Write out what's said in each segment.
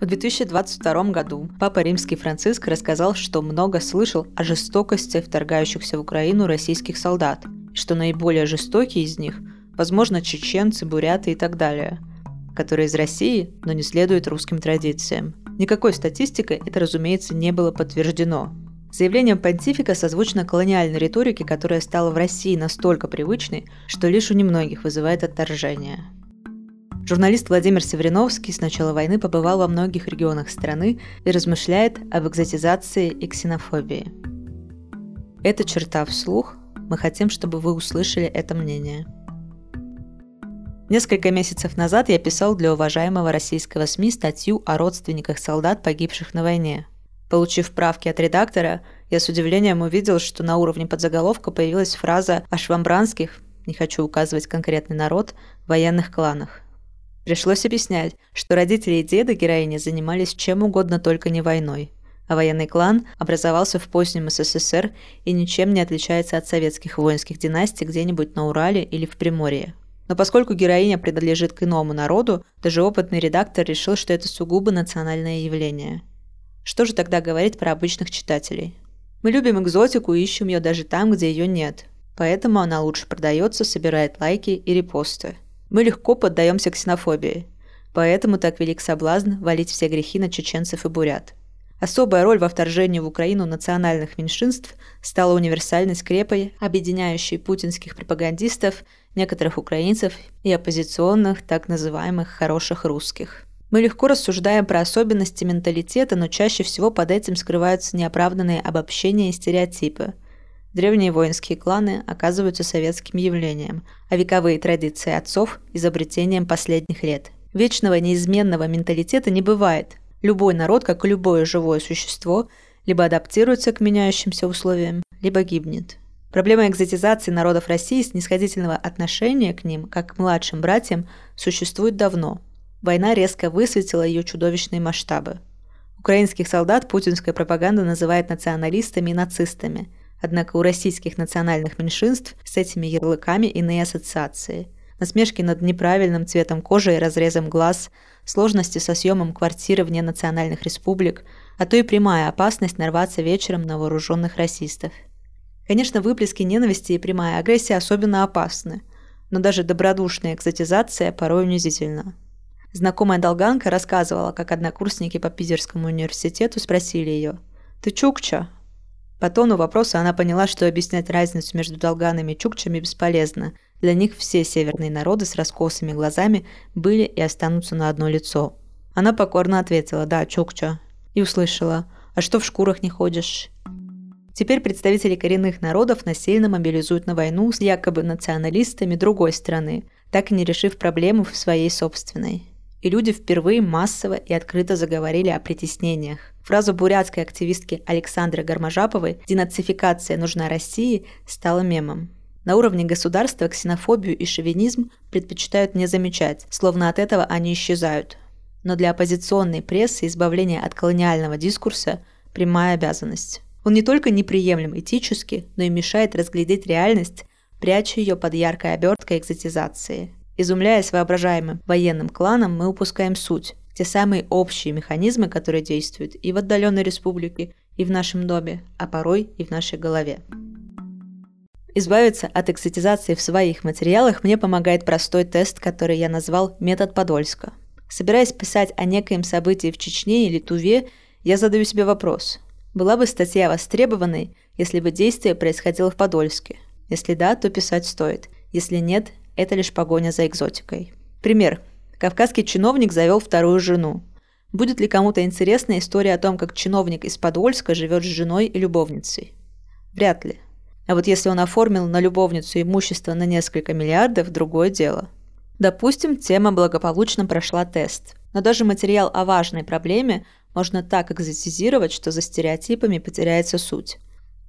В 2022 году Папа Римский Франциск рассказал, что много слышал о жестокости вторгающихся в Украину российских солдат, что наиболее жестокие из них, возможно, чеченцы, буряты и так далее, которые из России, но не следуют русским традициям. Никакой статистикой это, разумеется, не было подтверждено, Заявление понтифика созвучно колониальной риторике, которая стала в России настолько привычной, что лишь у немногих вызывает отторжение. Журналист Владимир Севериновский с начала войны побывал во многих регионах страны и размышляет об экзотизации и ксенофобии. Это черта вслух. Мы хотим, чтобы вы услышали это мнение. Несколько месяцев назад я писал для уважаемого российского СМИ статью о родственниках солдат, погибших на войне – Получив правки от редактора, я с удивлением увидел, что на уровне подзаголовка появилась фраза о швамбранских, не хочу указывать конкретный народ, военных кланах. Пришлось объяснять, что родители и деды героини занимались чем угодно, только не войной. А военный клан образовался в позднем СССР и ничем не отличается от советских воинских династий где-нибудь на Урале или в Приморье. Но поскольку героиня принадлежит к иному народу, даже опытный редактор решил, что это сугубо национальное явление – что же тогда говорить про обычных читателей? Мы любим экзотику и ищем ее даже там, где ее нет. Поэтому она лучше продается, собирает лайки и репосты. Мы легко поддаемся ксенофобии. Поэтому так велик соблазн валить все грехи на чеченцев и бурят. Особая роль во вторжении в Украину национальных меньшинств стала универсальной скрепой, объединяющей путинских пропагандистов, некоторых украинцев и оппозиционных, так называемых «хороших русских». Мы легко рассуждаем про особенности менталитета, но чаще всего под этим скрываются неоправданные обобщения и стереотипы. Древние воинские кланы оказываются советским явлением, а вековые традиции отцов – изобретением последних лет. Вечного неизменного менталитета не бывает. Любой народ, как и любое живое существо, либо адаптируется к меняющимся условиям, либо гибнет. Проблема экзотизации народов России снисходительного отношения к ним, как к младшим братьям, существует давно – Война резко высветила ее чудовищные масштабы. Украинских солдат путинская пропаганда называет националистами и нацистами, однако у российских национальных меньшинств с этими ярлыками иные ассоциации. Насмешки над неправильным цветом кожи и разрезом глаз, сложности со съемом квартиры вне национальных республик, а то и прямая опасность нарваться вечером на вооруженных расистов. Конечно, выплески ненависти и прямая агрессия особенно опасны, но даже добродушная экзотизация порой унизительна. Знакомая долганка рассказывала, как однокурсники по Питерскому университету спросили ее «Ты чукча?» По тону вопроса она поняла, что объяснять разницу между долганами и чукчами бесполезно. Для них все северные народы с раскосыми глазами были и останутся на одно лицо. Она покорно ответила «Да, чукча» и услышала «А что в шкурах не ходишь?» Теперь представители коренных народов насильно мобилизуют на войну с якобы националистами другой страны, так и не решив проблему в своей собственной и люди впервые массово и открыто заговорили о притеснениях. Фразу бурятской активистки Александры Гарможаповой «денацификация нужна России» стала мемом. На уровне государства ксенофобию и шовинизм предпочитают не замечать, словно от этого они исчезают. Но для оппозиционной прессы избавление от колониального дискурса – прямая обязанность. Он не только неприемлем этически, но и мешает разглядеть реальность, пряча ее под яркой оберткой экзотизации – Изумляясь воображаемым военным кланам, мы упускаем суть. Те самые общие механизмы, которые действуют и в отдаленной республике, и в нашем доме, а порой и в нашей голове. Избавиться от экзотизации в своих материалах мне помогает простой тест, который я назвал «метод Подольска». Собираясь писать о некоем событии в Чечне или Туве, я задаю себе вопрос. Была бы статья востребованной, если бы действие происходило в Подольске? Если да, то писать стоит. Если нет, это лишь погоня за экзотикой. Пример. Кавказский чиновник завел вторую жену. Будет ли кому-то интересна история о том, как чиновник из Подольска живет с женой и любовницей? Вряд ли. А вот если он оформил на любовницу имущество на несколько миллиардов, другое дело. Допустим, тема благополучно прошла тест. Но даже материал о важной проблеме можно так экзотизировать, что за стереотипами потеряется суть.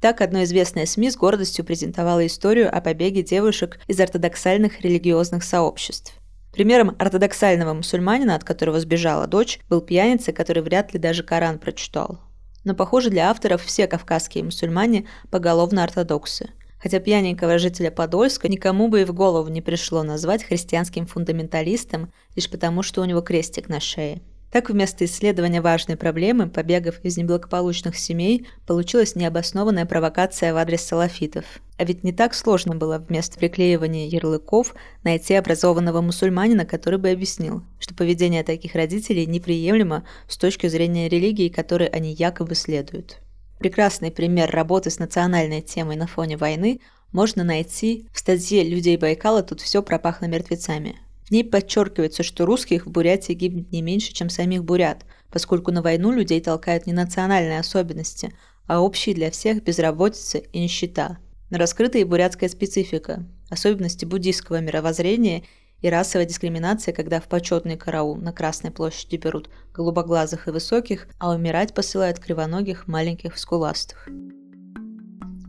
Так, одно известное СМИ с гордостью презентовало историю о побеге девушек из ортодоксальных религиозных сообществ. Примером ортодоксального мусульманина, от которого сбежала дочь, был пьяница, который вряд ли даже Коран прочитал. Но, похоже, для авторов все кавказские мусульмане поголовно ортодоксы. Хотя пьяненького жителя Подольска никому бы и в голову не пришло назвать христианским фундаменталистом лишь потому, что у него крестик на шее. Так вместо исследования важной проблемы побегов из неблагополучных семей получилась необоснованная провокация в адрес салафитов. А ведь не так сложно было вместо приклеивания ярлыков найти образованного мусульманина, который бы объяснил, что поведение таких родителей неприемлемо с точки зрения религии, которой они якобы следуют. Прекрасный пример работы с национальной темой на фоне войны можно найти в статье «Людей Байкала тут все пропахло мертвецами», в ней подчеркивается, что русских в Бурятии гибнет не меньше, чем самих бурят, поскольку на войну людей толкают не национальные особенности, а общие для всех безработица и нищета. Но раскрыта и бурятская специфика, особенности буддийского мировоззрения и расовая дискриминация, когда в почетный караул на Красной площади берут голубоглазых и высоких, а умирать посылают кривоногих, маленьких, скуластых.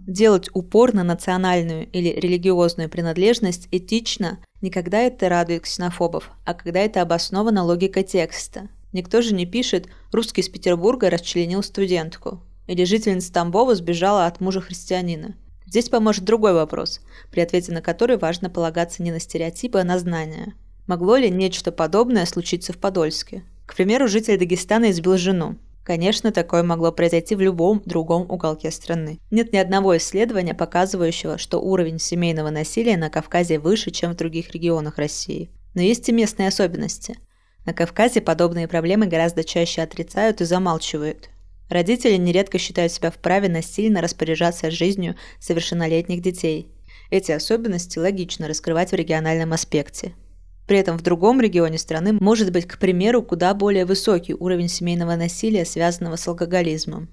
Делать упор на национальную или религиозную принадлежность этично не когда это радует ксенофобов, а когда это обоснована логика текста. Никто же не пишет «русский из Петербурга расчленил студентку» или «жительница Тамбова сбежала от мужа христианина». Здесь поможет другой вопрос, при ответе на который важно полагаться не на стереотипы, а на знания. Могло ли нечто подобное случиться в Подольске? К примеру, житель Дагестана избил жену. Конечно, такое могло произойти в любом другом уголке страны. Нет ни одного исследования, показывающего, что уровень семейного насилия на Кавказе выше, чем в других регионах России. Но есть и местные особенности. На Кавказе подобные проблемы гораздо чаще отрицают и замалчивают. Родители нередко считают себя вправе насильно распоряжаться жизнью совершеннолетних детей. Эти особенности логично раскрывать в региональном аспекте. При этом в другом регионе страны может быть, к примеру, куда более высокий уровень семейного насилия, связанного с алкоголизмом.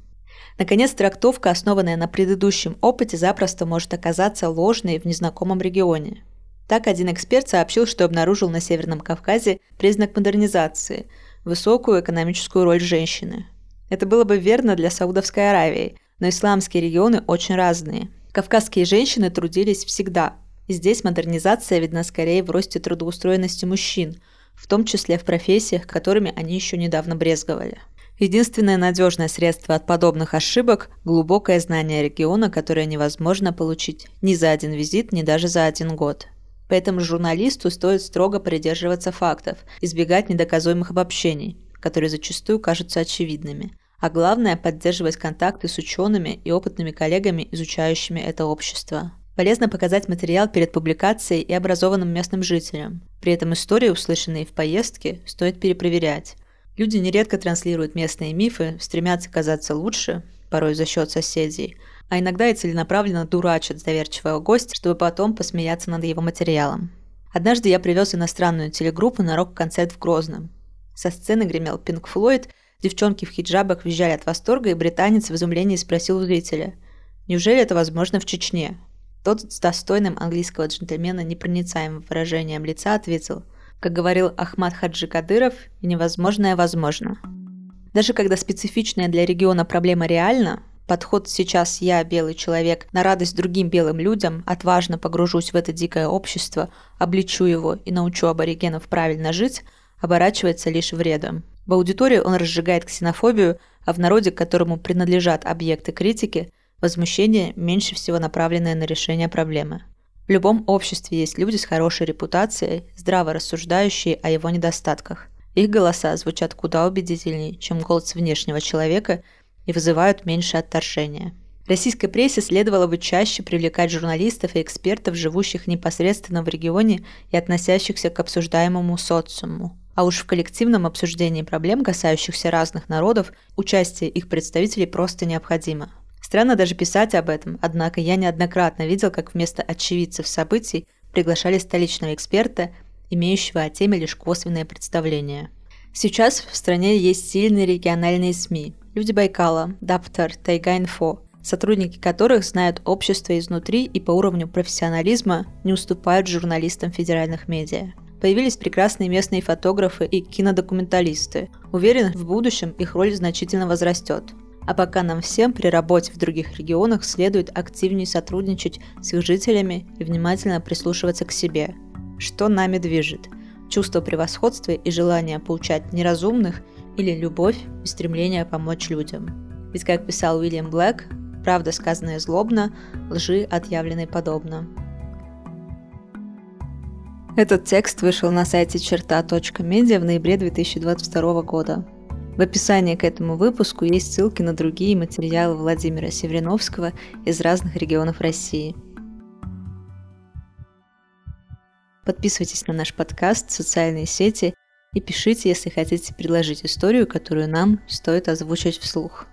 Наконец, трактовка, основанная на предыдущем опыте, запросто может оказаться ложной в незнакомом регионе. Так один эксперт сообщил, что обнаружил на Северном Кавказе признак модернизации – высокую экономическую роль женщины. Это было бы верно для Саудовской Аравии, но исламские регионы очень разные. Кавказские женщины трудились всегда – здесь модернизация видна скорее в росте трудоустроенности мужчин, в том числе в профессиях, которыми они еще недавно брезговали. Единственное надежное средство от подобных ошибок – глубокое знание региона, которое невозможно получить ни за один визит, ни даже за один год. Поэтому журналисту стоит строго придерживаться фактов, избегать недоказуемых обобщений, которые зачастую кажутся очевидными. А главное – поддерживать контакты с учеными и опытными коллегами, изучающими это общество. Полезно показать материал перед публикацией и образованным местным жителям. При этом истории, услышанные в поездке, стоит перепроверять. Люди нередко транслируют местные мифы, стремятся казаться лучше, порой за счет соседей, а иногда и целенаправленно дурачат доверчивого гостя, чтобы потом посмеяться над его материалом. Однажды я привез иностранную телегруппу на рок-концерт в Грозном. Со сцены гремел Пинк Флойд, девчонки в хиджабах визжали от восторга, и британец в изумлении спросил у зрителя, «Неужели это возможно в Чечне?» Тот с достойным английского джентльмена непроницаемым выражением лица ответил, как говорил Ахмад Хаджи Кадыров, невозможное возможно. Даже когда специфичная для региона проблема реальна, подход «сейчас я, белый человек, на радость другим белым людям, отважно погружусь в это дикое общество, обличу его и научу аборигенов правильно жить», оборачивается лишь вредом. В аудитории он разжигает ксенофобию, а в народе, к которому принадлежат объекты критики, Возмущение меньше всего направленное на решение проблемы. В любом обществе есть люди с хорошей репутацией, здраво рассуждающие о его недостатках. Их голоса звучат куда убедительнее, чем голос внешнего человека и вызывают меньше отторжения. Российской прессе следовало бы чаще привлекать журналистов и экспертов, живущих непосредственно в регионе и относящихся к обсуждаемому социуму. А уж в коллективном обсуждении проблем, касающихся разных народов, участие их представителей просто необходимо. Странно даже писать об этом, однако я неоднократно видел, как вместо очевидцев событий приглашали столичного эксперта, имеющего о теме лишь косвенное представление. Сейчас в стране есть сильные региональные СМИ. Люди Байкала, Даптар, Тайга-Инфо, сотрудники которых знают общество изнутри и по уровню профессионализма не уступают журналистам федеральных медиа. Появились прекрасные местные фотографы и кинодокументалисты. Уверен, в будущем их роль значительно возрастет. А пока нам всем при работе в других регионах следует активнее сотрудничать с их жителями и внимательно прислушиваться к себе. Что нами движет? Чувство превосходства и желание получать неразумных или любовь и стремление помочь людям. Ведь, как писал Уильям Блэк, правда, сказанная злобно, лжи, отъявленной подобно. Этот текст вышел на сайте черта.медиа в ноябре 2022 года. В описании к этому выпуску есть ссылки на другие материалы Владимира Севриновского из разных регионов России. Подписывайтесь на наш подкаст, социальные сети и пишите, если хотите предложить историю, которую нам стоит озвучить вслух.